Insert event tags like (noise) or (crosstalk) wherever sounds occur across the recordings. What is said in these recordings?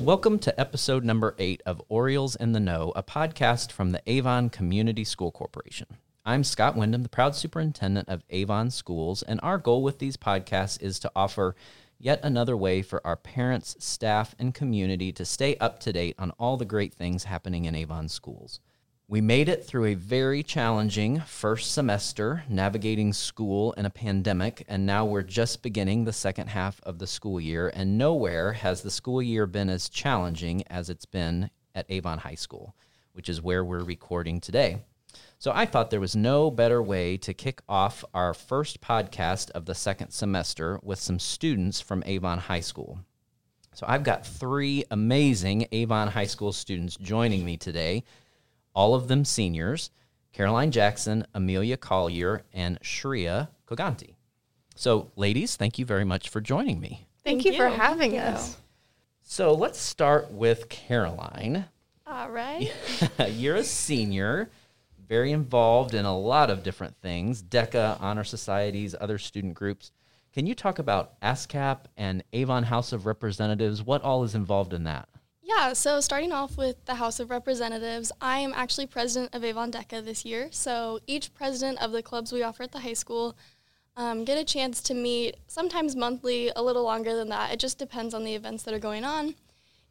Welcome to episode number eight of Orioles in the Know, a podcast from the Avon Community School Corporation. I'm Scott Wyndham, the proud superintendent of Avon Schools, and our goal with these podcasts is to offer yet another way for our parents, staff, and community to stay up to date on all the great things happening in Avon schools. We made it through a very challenging first semester navigating school in a pandemic, and now we're just beginning the second half of the school year. And nowhere has the school year been as challenging as it's been at Avon High School, which is where we're recording today. So I thought there was no better way to kick off our first podcast of the second semester with some students from Avon High School. So I've got three amazing Avon High School students joining me today all of them seniors Caroline Jackson, Amelia Collier, and Shreya Koganti. So, ladies, thank you very much for joining me. Thank, thank you, you, for having thank us. You. So, let's start with Caroline. All right. (laughs) You're a senior, very involved in a lot of different things DECA, honor societies, other student groups. Can you talk about ASCAP and Avon House of Representatives? What all is involved in that? Yeah, so starting off with the House of Representatives, I am actually president of Avon DECA this year. So each president of the clubs we offer at the high school um, get a chance to meet sometimes monthly, a little longer than that. It just depends on the events that are going on.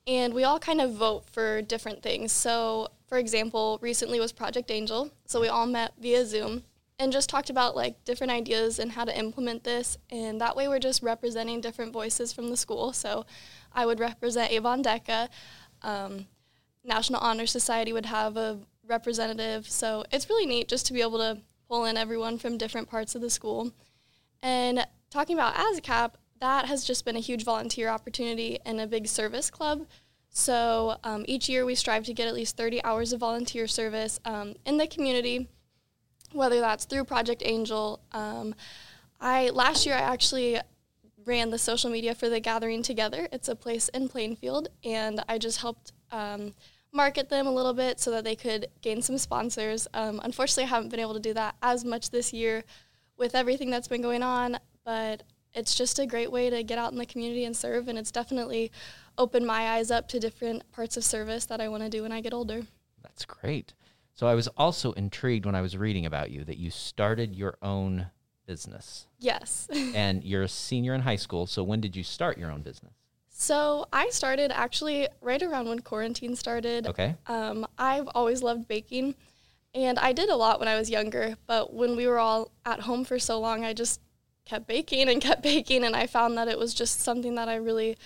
And we all kind of vote for different things. So, for example, recently was Project Angel. So we all met via Zoom and just talked about like different ideas and how to implement this. And that way we're just representing different voices from the school. So I would represent Avon DECA. Um, National Honor Society would have a representative. So it's really neat just to be able to pull in everyone from different parts of the school. And talking about ASCAP, that has just been a huge volunteer opportunity and a big service club. So um, each year we strive to get at least 30 hours of volunteer service um, in the community, whether that's through Project Angel. Um, I last year I actually ran the social media for the Gathering Together. It's a place in Plainfield, and I just helped um, market them a little bit so that they could gain some sponsors. Um, unfortunately, I haven't been able to do that as much this year with everything that's been going on, but it's just a great way to get out in the community and serve, and it's definitely opened my eyes up to different parts of service that I want to do when I get older. That's great. So I was also intrigued when I was reading about you that you started your own business. Yes. (laughs) and you're a senior in high school. So when did you start your own business? So I started actually right around when quarantine started. Okay. Um, I've always loved baking, and I did a lot when I was younger. But when we were all at home for so long, I just kept baking and (laughs) kept baking, and I found that it was just something that I really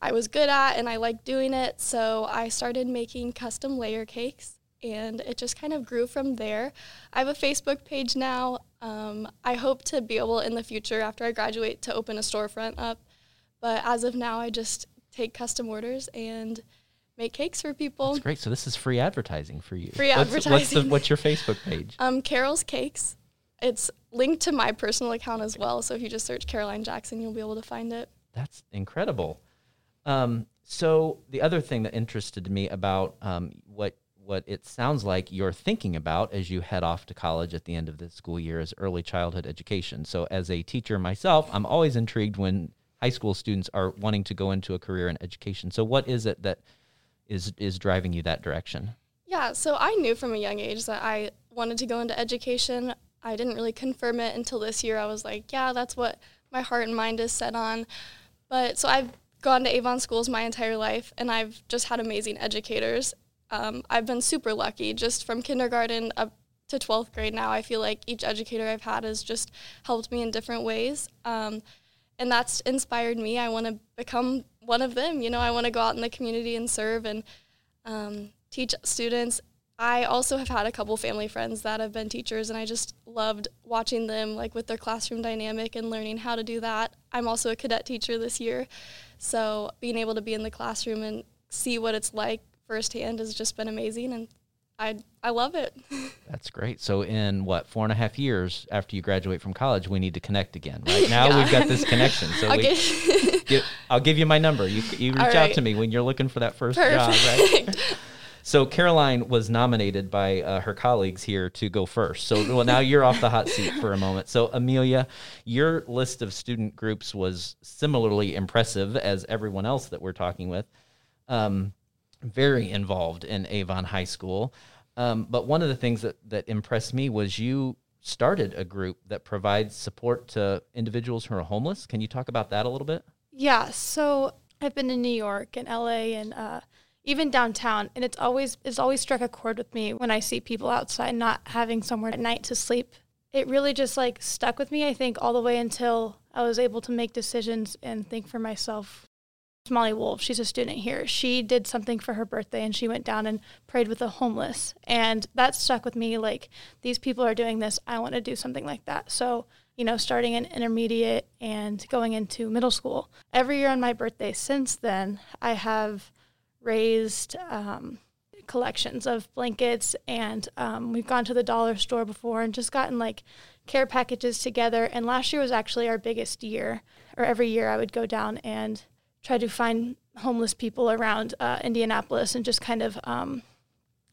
I was good at, and I liked doing it. So I started making custom layer cakes and it just kind of grew from there. I have a Facebook page now. Um, I hope to be able in the future, after I graduate, to open a storefront up. But as of now, I just take custom orders and make cakes for people. That's great. So this is free advertising for you. Free what's, advertising. What's, the, what's your Facebook page? Um, Carol's Cakes. It's linked to my personal account as well. So if you just search Caroline Jackson, you'll be able to find it. That's incredible. Um, so the other thing that interested me about um, what what it sounds like you're thinking about as you head off to college at the end of the school year is early childhood education. So, as a teacher myself, I'm always intrigued when high school students are wanting to go into a career in education. So, what is it that is is driving you that direction? Yeah, so I knew from a young age that I wanted to go into education. I didn't really confirm it until this year. I was like, yeah, that's what my heart and mind is set on. But so I've gone to Avon schools my entire life and I've just had amazing educators um, I've been super lucky just from kindergarten up to 12th grade now. I feel like each educator I've had has just helped me in different ways. Um, and that's inspired me. I want to become one of them. You know, I want to go out in the community and serve and um, teach students. I also have had a couple family friends that have been teachers, and I just loved watching them, like with their classroom dynamic and learning how to do that. I'm also a cadet teacher this year, so being able to be in the classroom and see what it's like firsthand has just been amazing, and I I love it. (laughs) That's great. So in what four and a half years after you graduate from college, we need to connect again. Right (laughs) now yeah. we've got this connection. So I'll, we, (laughs) give, I'll give you my number. You you reach right. out to me when you're looking for that first Perfect. job. Right. So Caroline was nominated by uh, her colleagues here to go first. So well, now you're off the hot seat for a moment. So Amelia, your list of student groups was similarly impressive as everyone else that we're talking with. um, very involved in Avon High School. Um, but one of the things that, that impressed me was you started a group that provides support to individuals who are homeless. Can you talk about that a little bit? Yeah. So I've been in New York and LA and uh, even downtown, and it's always it's always struck a chord with me when I see people outside not having somewhere at night to sleep. It really just like stuck with me. I think all the way until I was able to make decisions and think for myself Molly Wolf, she's a student here. She did something for her birthday and she went down and prayed with the homeless. And that stuck with me like, these people are doing this. I want to do something like that. So, you know, starting in intermediate and going into middle school. Every year on my birthday since then, I have raised um, collections of blankets and um, we've gone to the dollar store before and just gotten like care packages together. And last year was actually our biggest year, or every year I would go down and try to find homeless people around uh, Indianapolis and just kind of um,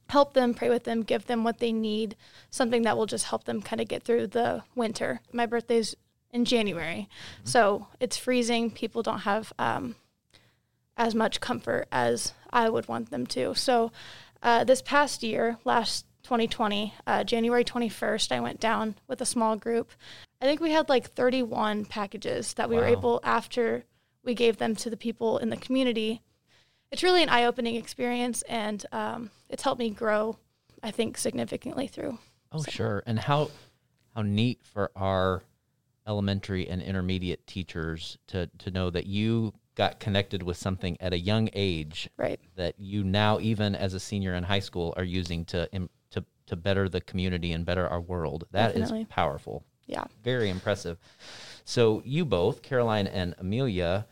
help them, pray with them, give them what they need, something that will just help them kind of get through the winter. My birthday's in January, mm-hmm. so it's freezing. People don't have um, as much comfort as I would want them to. So uh, this past year, last 2020, uh, January 21st, I went down with a small group. I think we had like 31 packages that we wow. were able after we gave them to the people in the community. It's really an eye opening experience, and um, it's helped me grow, I think, significantly through. Oh, so. sure. And how how neat for our elementary and intermediate teachers to to know that you got connected with something at a young age right that you now even as a senior in high school are using to to to better the community and better our world That Definitely. is powerful yeah very impressive so you both caroline and amelia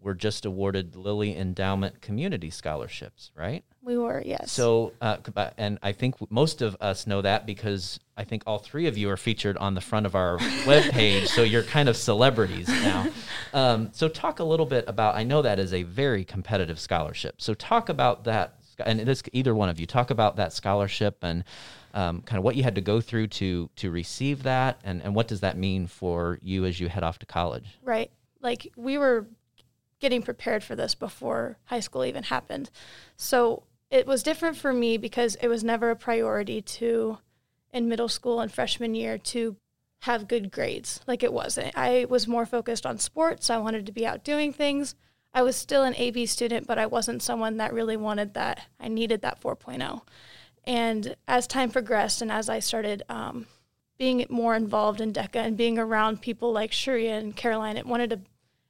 were just awarded Lilly Endowment Community Scholarships, right? We were, yes. So, uh, and I think most of us know that because I think all three of you are featured on the front of our (laughs) webpage. So you're kind of celebrities now. Um, so, talk a little bit about. I know that is a very competitive scholarship. So, talk about that, and this either one of you talk about that scholarship and um, kind of what you had to go through to to receive that, and and what does that mean for you as you head off to college? Right. Like we were getting prepared for this before high school even happened. So it was different for me because it was never a priority to, in middle school and freshman year, to have good grades. Like it wasn't. I was more focused on sports. I wanted to be out doing things. I was still an AB student, but I wasn't someone that really wanted that. I needed that 4.0. And as time progressed and as I started um, being more involved in DECA and being around people like Shreya and Caroline, it wanted to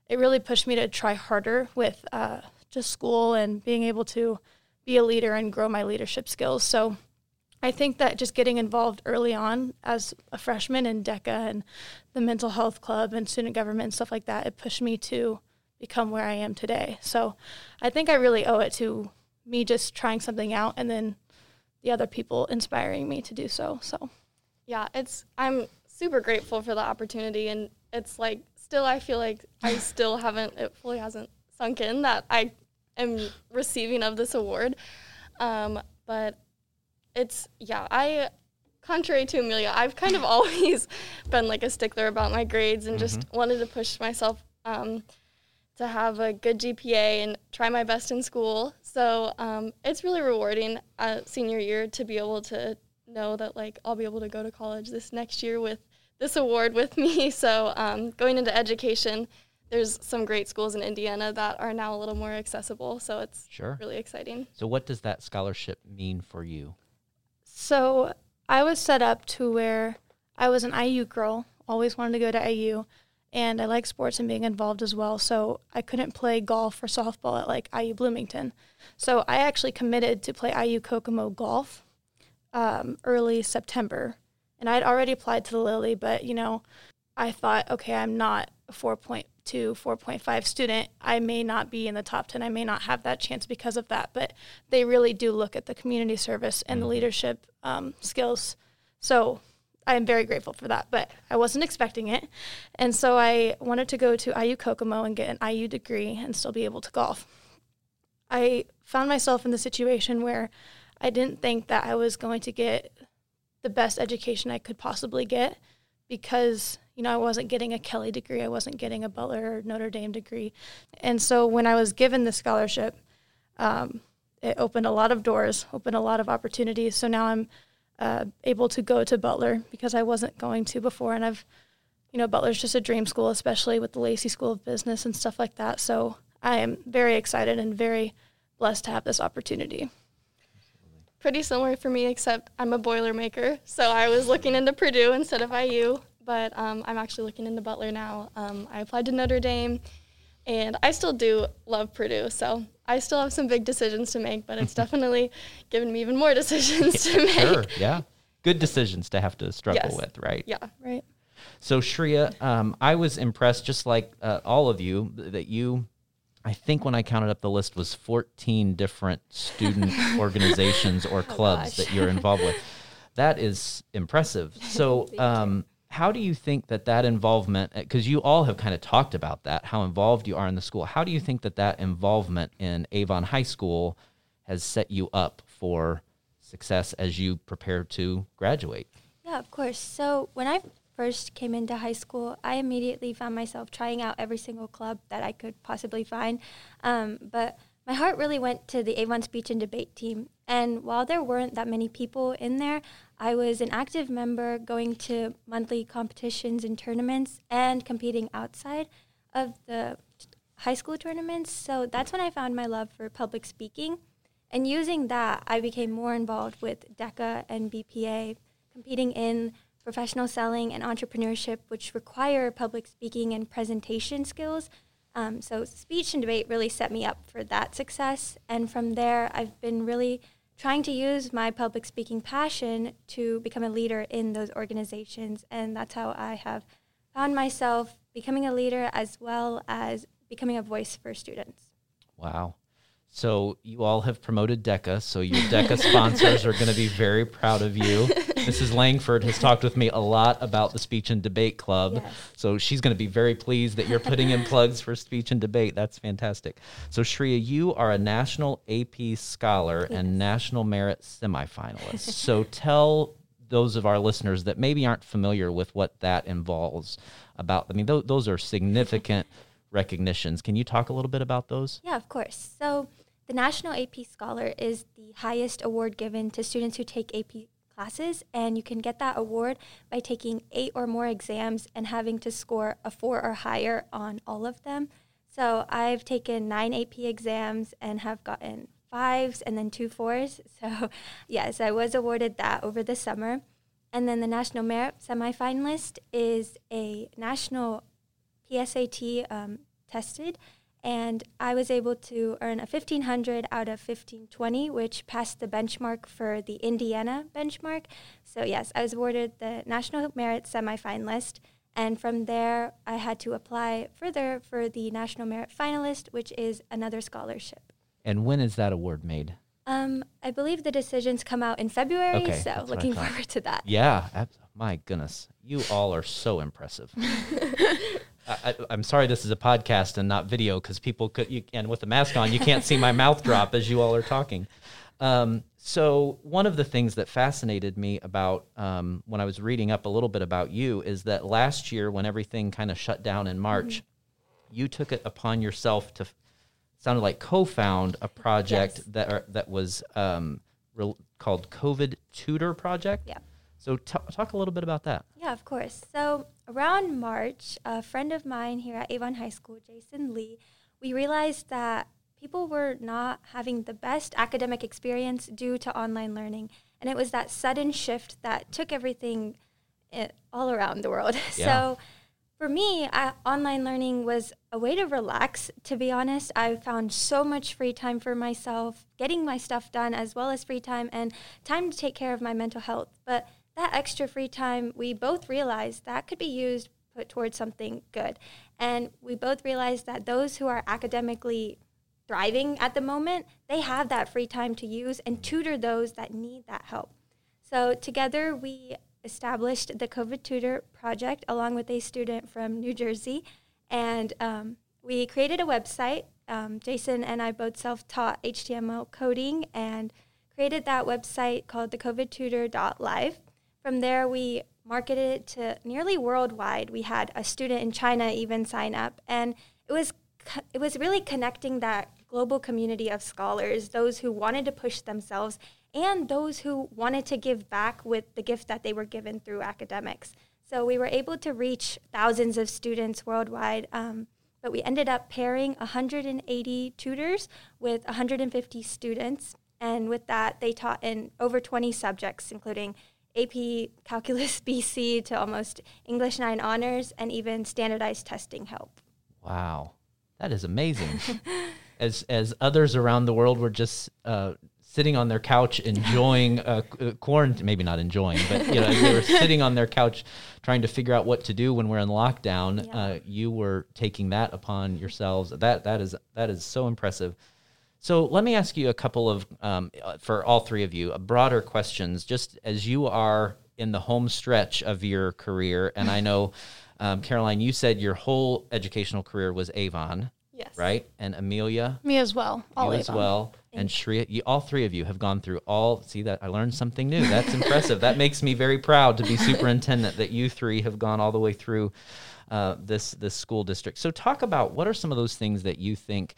it really pushed me to try harder with uh, just school and being able to be a leader and grow my leadership skills. So I think that just getting involved early on as a freshman in DECA and the mental health club and student government and stuff like that, it pushed me to become where I am today. So I think I really owe it to me just trying something out and then the other people inspiring me to do so. So yeah, it's I'm super grateful for the opportunity and it's like still I feel like I still haven't it fully hasn't sunk in that I am receiving of this award. Um, but it's yeah, I contrary to Amelia, I've kind of (laughs) always been like a stickler about my grades and mm-hmm. just wanted to push myself um, to have a good GPA and try my best in school. So um, it's really rewarding uh, senior year to be able to know that like I'll be able to go to college this next year with this award with me. (laughs) So um, going into education, there's some great schools in Indiana that are now a little more accessible. So it's sure. really exciting. So what does that scholarship mean for you? So I was set up to where I was an IU girl, always wanted to go to IU, and I like sports and being involved as well. So I couldn't play golf or softball at like IU Bloomington. So I actually committed to play IU Kokomo golf um, early September and I'd already applied to the Lilly, but you know, I thought, okay, I'm not a 4.2, 4.5 student. I may not be in the top 10. I may not have that chance because of that. But they really do look at the community service and the mm-hmm. leadership um, skills. So I'm very grateful for that, but I wasn't expecting it. And so I wanted to go to IU Kokomo and get an IU degree and still be able to golf. I found myself in the situation where I didn't think that I was going to get the best education I could possibly get because you know I wasn't getting a Kelley degree, I wasn't getting a Butler or Notre Dame degree, and so when I was given the scholarship, um, it opened a lot of doors, opened a lot of opportunities. So now I'm uh, able to go to Butler because I wasn't going to before, and I've, you know, Butler's just a dream school, especially with the Lacy School of Business and stuff like that. So I am very excited and very blessed to have this opportunity. Pretty similar for me, except I'm a Boilermaker. So I was looking into Purdue instead of IU, but um, I'm actually looking into Butler now. Um, I applied to Notre Dame, and I still do love Purdue. So I still have some big decisions to make, but it's (laughs) definitely given me even more decisions to make. Sure, yeah. Good decisions to have to struggle Yes. with, right? Yeah. Right. So Shreya, um, I was impressed, just like uh, all of you, that you. I think when I counted up the list was 14 different student (laughs) organizations or clubs gosh. that you're involved with. (laughs) That is impressive. (laughs) So, um, how do you think that that involvement? Because you all have kind of talked about that, how involved you are in the school. How do you think that that involvement in Avon High School has set you up for success as you prepare to graduate? Yeah, of course. So when I first came into high school, I immediately found myself trying out every single club that I could possibly find. Um, but my heart really went to the Avon Speech and Debate team. And while there weren't that many people in there, I was an active member going to monthly competitions and tournaments and competing outside of the high school tournaments. So that's when I found my love for public speaking. And using that, I became more involved with DECA and BPA, competing in professional selling and entrepreneurship, which require public speaking and presentation skills. Um, so, speech and debate really set me up for that success. And from there, I've been really trying to use my public speaking passion to become a leader in those organizations. And that's how I have found myself becoming a leader as well as becoming a voice for students. Wow. So you all have promoted DECA, so your DECA sponsors are going to be very proud of you. (laughs) Mrs. Langford has talked with me a lot about the Speech and Debate Club, Yes. so she's going to be very pleased that you're putting in (laughs) plugs for Speech and Debate. That's fantastic. So Shreya, you are a National AP Scholar and National Merit semifinalist. so tell those of our listeners that maybe aren't familiar with what that involves about. I mean, th- those are significant (laughs) recognitions. Can you talk a little bit about those? Yeah, of course. So, the National AP Scholar is the highest award given to students who take AP classes, and you can get that award by taking eight or more exams and having to score a four or higher on all of them. So, I've taken nine AP exams and have gotten fives and then two fours. (laughs) So, yes, I was awarded that over the summer. And then the National Merit semifinalist is a national PSAT um, tested, and I was able to earn a 1500 out of 1520, which passed the benchmark for the Indiana benchmark. So, yes, I was awarded the National Merit semifinalist, and from there, I had to apply further for the National Merit finalist, which is another scholarship. And when is that award made? Um, I believe the decisions come out in February, Okay, so that's what I looking forward to that. Yeah, ab- my goodness, you all are so impressive. (laughs) I, I'm sorry this is a podcast and not video because people could, you, and with the mask on, you can't see my mouth drop as you all are talking. Um, so one of the things that fascinated me about um, when I was reading up a little bit about you is that last year, when everything kind of shut down in March, you took it upon yourself to sounded like co-found a project Yes. that are, that was um, re- called COVID Tutor Project. Yeah. So t- talk a little bit about that. Yeah, of course. So around March, a friend of mine here at Avon High School, Jason Lee, we realized that people were not having the best academic experience due to online learning. And it was that sudden shift that took everything eh, all around the world. (laughs) Yeah. So for me, I, online learning was a way to relax, to be honest. I found so much free time for myself, getting my stuff done, as well as free time and time to take care of my mental health. But that extra free time, we both realized that could be used put towards something good. And we both realized that those who are academically thriving at the moment, they have that free time to use and tutor those that need that help. So together we established the COVID Tutor Project along with a student from New Jersey, and um, we created a website. Um, Jason and I both self-taught HTML coding and created that website called the thecovidtutor.live. From there, we marketed it to nearly worldwide. We had a student in China even sign up, and it was co- it was really connecting that global community of scholars, those who wanted to push themselves and those who wanted to give back with the gift that they were given through academics. So we were able to reach thousands of students worldwide. Um, but we ended up pairing 180 tutors with 150 students. And with that, they taught in over 20 subjects, including AP Calculus (laughs) BC to almost English 9 honors and even standardized testing help. Wow, that is amazing. (laughs) as as others around the world were just uh, sitting on their couch (laughs) enjoying uh, uh, quarantine, maybe not enjoying, but you know they were sitting on their couch trying to figure out what to do when we're in lockdown. Yeah. Uh, you were taking that upon yourselves. That that is that is so impressive. So let me ask you a couple of, um, uh, for all three of you, broader questions, just as you are in the home stretch of your career. And I know, (laughs) um, Caroline, you said your whole educational career was Avon. Yes. Right? And Amelia? Me as well. All Avon. as well. And Shreya, you, all three of you have gone through all. See that I learned something new. That's impressive. That makes me very proud to be superintendent. That you three have gone all the way through uh, this this school district. So talk about what are some of those things that you think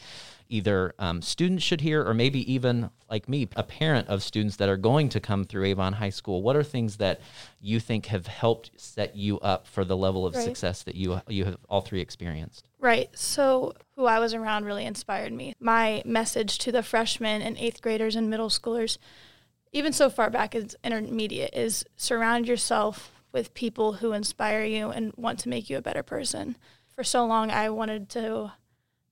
either um, students should hear, or maybe even like me, a parent of students that are going to come through Avon High School. What are things that you think have helped set you up for the level of right. success that you you have all three experienced? Right. So who I was around really inspired me. My message to the freshmen and eighth graders and middle schoolers, even so far back as intermediate, is surround yourself with people who inspire you and want to make you a better person. For so long, I wanted to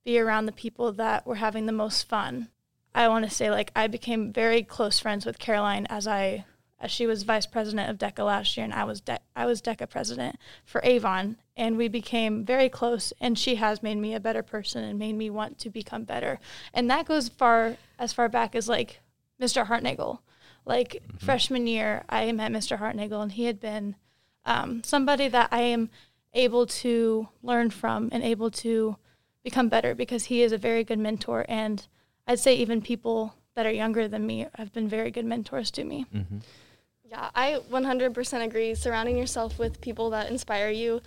be around the people that were having the most fun. I want to say, like, I became very close friends with Caroline as I she was vice president of DECA last year, and I was De- I was DECA president for Avon, and we became very close. And she has made me a better person and made me want to become better. And that goes far as far back as like Mr. Hartnagel. Like mm-hmm. freshman year, I met Mr. Hartnagel, and he had been um, somebody that I am able to learn from and able to become better because he is a very good mentor. And I'd say even people that are younger than me have been very good mentors to me. Mm-hmm. Yeah, I 100% agree. Surrounding yourself with people that inspire you.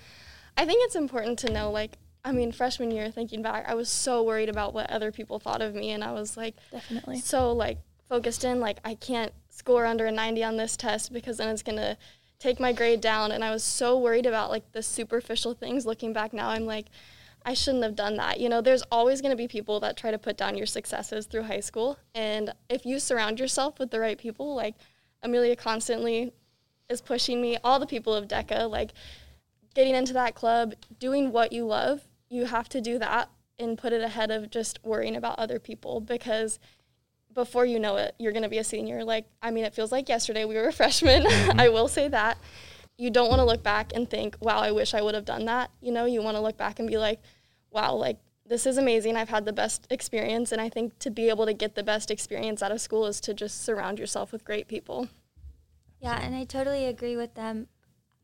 I think it's important to know, like, I mean, freshman year, thinking back, I was so worried about what other people thought of me. And I was like, definitely so, like, focused in, like, I can't score under a 90 on this test because then it's going to take my grade down. And I was so worried about, like, the superficial things. Looking back now, I'm like, I shouldn't have done that. You know, there's always going to be people that try to put down your successes through high school. And if you surround yourself with the right people, like Amelia constantly is pushing me, all the people of DECA, like getting into that club, doing what you love, you have to do that and put it ahead of just worrying about other people because before you know it, you're going to be a senior. Like, I mean, it feels like yesterday we were a (laughs) freshman. Mm-hmm. I will say that you don't want to look back and think, wow, I wish I would have done that. You know, you want to look back and be like, wow, like this is amazing. I've had the best experience. And I think to be able to get the best experience out of school is to just surround yourself with great people. Yeah, and I totally agree with them.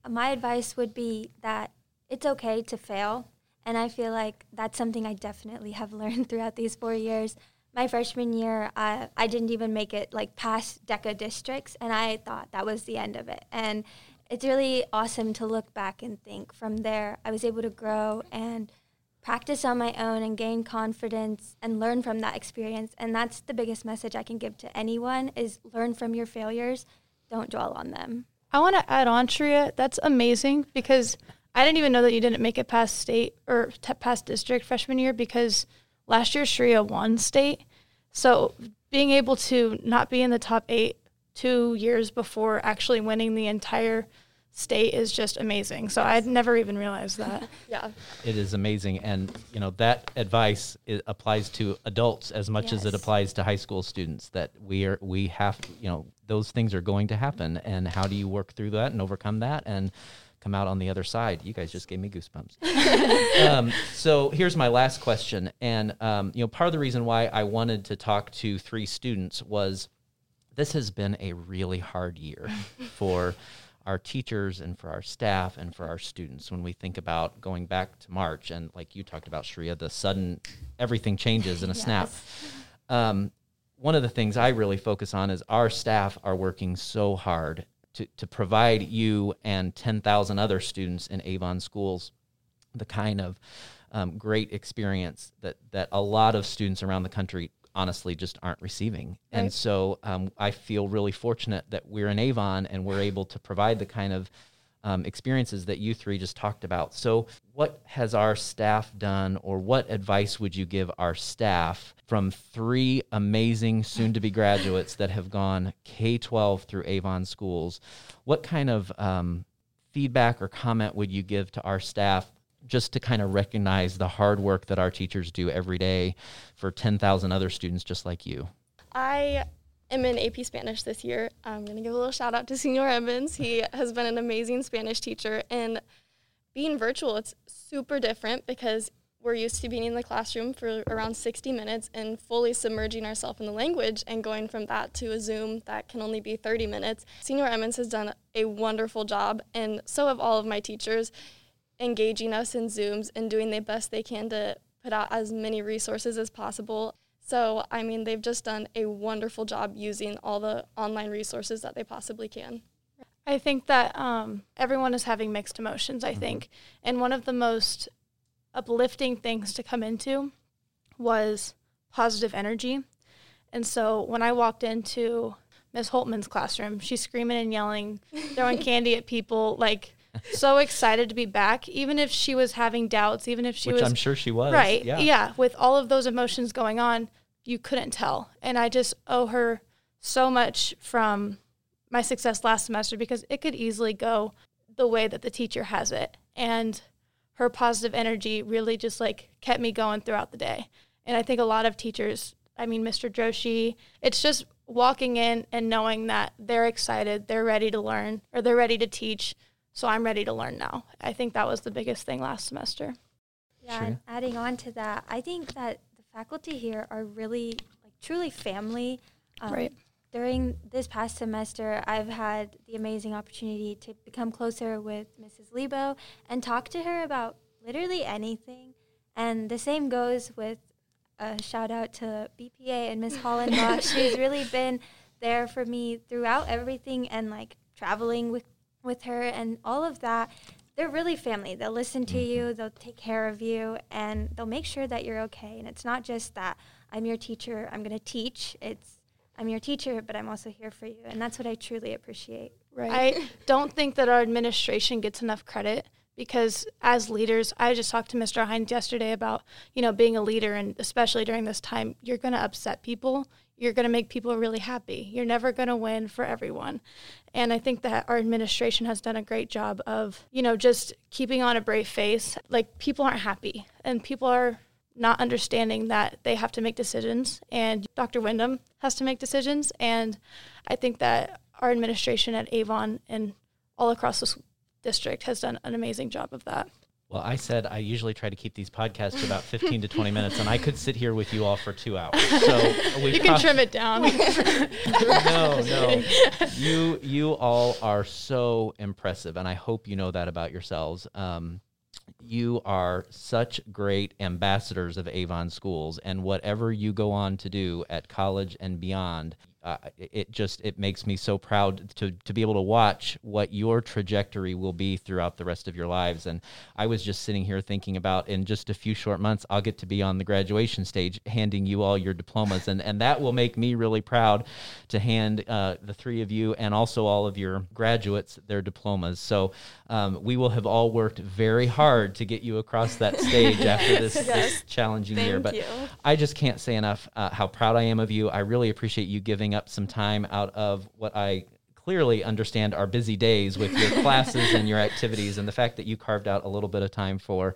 My advice would be that it's okay to fail. And I feel like that's something I definitely have (laughs) learned throughout these four years. My freshman year, I, I didn't even make it like past DECA districts, and I thought that was the end of it. And it's really awesome to look back and think from there I was able to grow and practice on my own and gain confidence and learn from that experience. And that's the biggest message I can give to anyone is learn from your failures. Don't dwell on them. I want to add on Shreya that's amazing because I didn't even know that you didn't make it past state or t- past district freshman year because last year Shreya won state. So being able to not be in the top 8 two years before actually winning the entire state is just amazing. So I'd never even realized that. (laughs) yeah. It is amazing. And, you know, that advice applies to adults as much yes. as it applies to high school students that we are, we have, you know, those things are going to happen. And how do you work through that and overcome that and come out on the other side? You guys just gave me goosebumps. (laughs) um, so here's my last question. And, um, you know, part of the reason why I wanted to talk to three students was this has been a really hard year (laughs) for our teachers and for our staff and for our students when we think about going back to March and like you talked about Shreya, the sudden everything changes in a yes. snap. Um, one of the things I really focus on is our staff are working so hard to, to provide you and 10,000 other students in Avon schools the kind of um, great experience that that a lot of students around the country honestly just aren't receiving. Right. And so um, I feel really fortunate that we're in Avon and we're able to provide the kind of um, experiences that you three just talked about. So, what has our staff done, or what advice would you give our staff from three amazing soon to be graduates that have gone K 12 through Avon schools? What kind of um, feedback or comment would you give to our staff just to kind of recognize the hard work that our teachers do every day for 10,000 other students just like you? I am in AP Spanish this year. I'm going to give a little shout out to Senor Evans. He (laughs) has been an amazing Spanish teacher. And being virtual, it's super different because we're used to being in the classroom for around 60 minutes and fully submerging ourselves in the language and going from that to a Zoom that can only be 30 minutes. Senor Evans has done a wonderful job, and so have all of my teachers, engaging us in Zooms and doing the best they can to put out as many resources as possible. So, I mean, they've just done a wonderful job using all the online resources that they possibly can. I think that um, everyone is having mixed emotions, I think. And one of the most uplifting things to come into was positive energy. And so when I walked into Miss Holtman's classroom, she's screaming and yelling, throwing (laughs) candy at people, like (laughs) so excited to be back, even if she was having doubts, even if she Which was I'm sure she was. Right. Yeah. Yeah. With all of those emotions going on, you couldn't tell. And I just owe her so much from my success last semester because it could easily go the way that the teacher has it. And her positive energy really just like kept me going throughout the day. And I think a lot of teachers, I mean, Mr. Joshi, it's just walking in and knowing that they're excited, they're ready to learn, or they're ready to teach. So I'm ready to learn now. I think that was the biggest thing last semester. Yeah, Sure. and adding on to that, I think that the faculty here are really like truly family. Um, Right. During this past semester, I've had the amazing opportunity to become closer with Mrs. Lebo and talk to her about literally anything. And the same goes with a shout out to BPA and Miss Hollenbach. (laughs) She's really been there for me throughout everything and like traveling with with her and all of that. They're really family. They'll listen to you, mm-hmm. they'll take care of you, and they'll make sure that you're okay. And it's not just that I'm your teacher, I'm going to teach. It's I'm your teacher, but I'm also here for you. And that's what I truly appreciate. Right. I (laughs) don't think that our administration gets enough credit because as leaders, I just talked to Mr. Hines yesterday about, you know, being a leader and especially during this time, you're going to upset people. You're going to make people really happy. You're never going to win for everyone. And I think that our administration has done a great job of, you know, just keeping on a brave face. Like people aren't happy and people are not understanding that they have to make decisions and Dr. Wyndham has to make decisions. And I think that our administration at Avon and all across this district has done an amazing job of that. Well, I said I usually try to keep these podcasts to about 15 to 20 minutes, and I could sit here with you all for two hours. So we (laughs) You can trim it down. (laughs) no, no. (laughs) You you all are so impressive, and I hope you know that about yourselves. Um, you are such great ambassadors of Avon schools, and whatever you go on to do at college and beyond, uh, it just it makes me so proud to to be able to watch what your trajectory will be throughout the rest of your lives. And I was just sitting here thinking about in just a few short months, I'll get to be on the graduation stage handing you all your diplomas, and and that will make me really proud to hand uh, the three of you and also all of your graduates their diplomas. So um, we will have all worked very hard to get you across that (laughs) stage after this, this challenging year. But you. I just can't say enough uh, how proud I am of you. I really appreciate you giving up some time out of what I clearly understand are busy days with your (laughs) classes and your activities, and the fact that you carved out a little bit of time for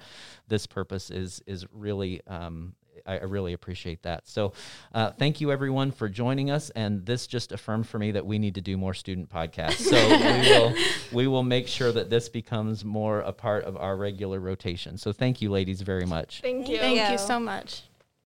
this purpose is is really. Um, I I really appreciate that. So, uh, thank you everyone for joining us. And this just affirmed for me that we need to do more student podcasts. So we (laughs) will we will make sure that this becomes more a part of our regular rotation. So, thank you, ladies, very much. Thank you. Thank you. you so much.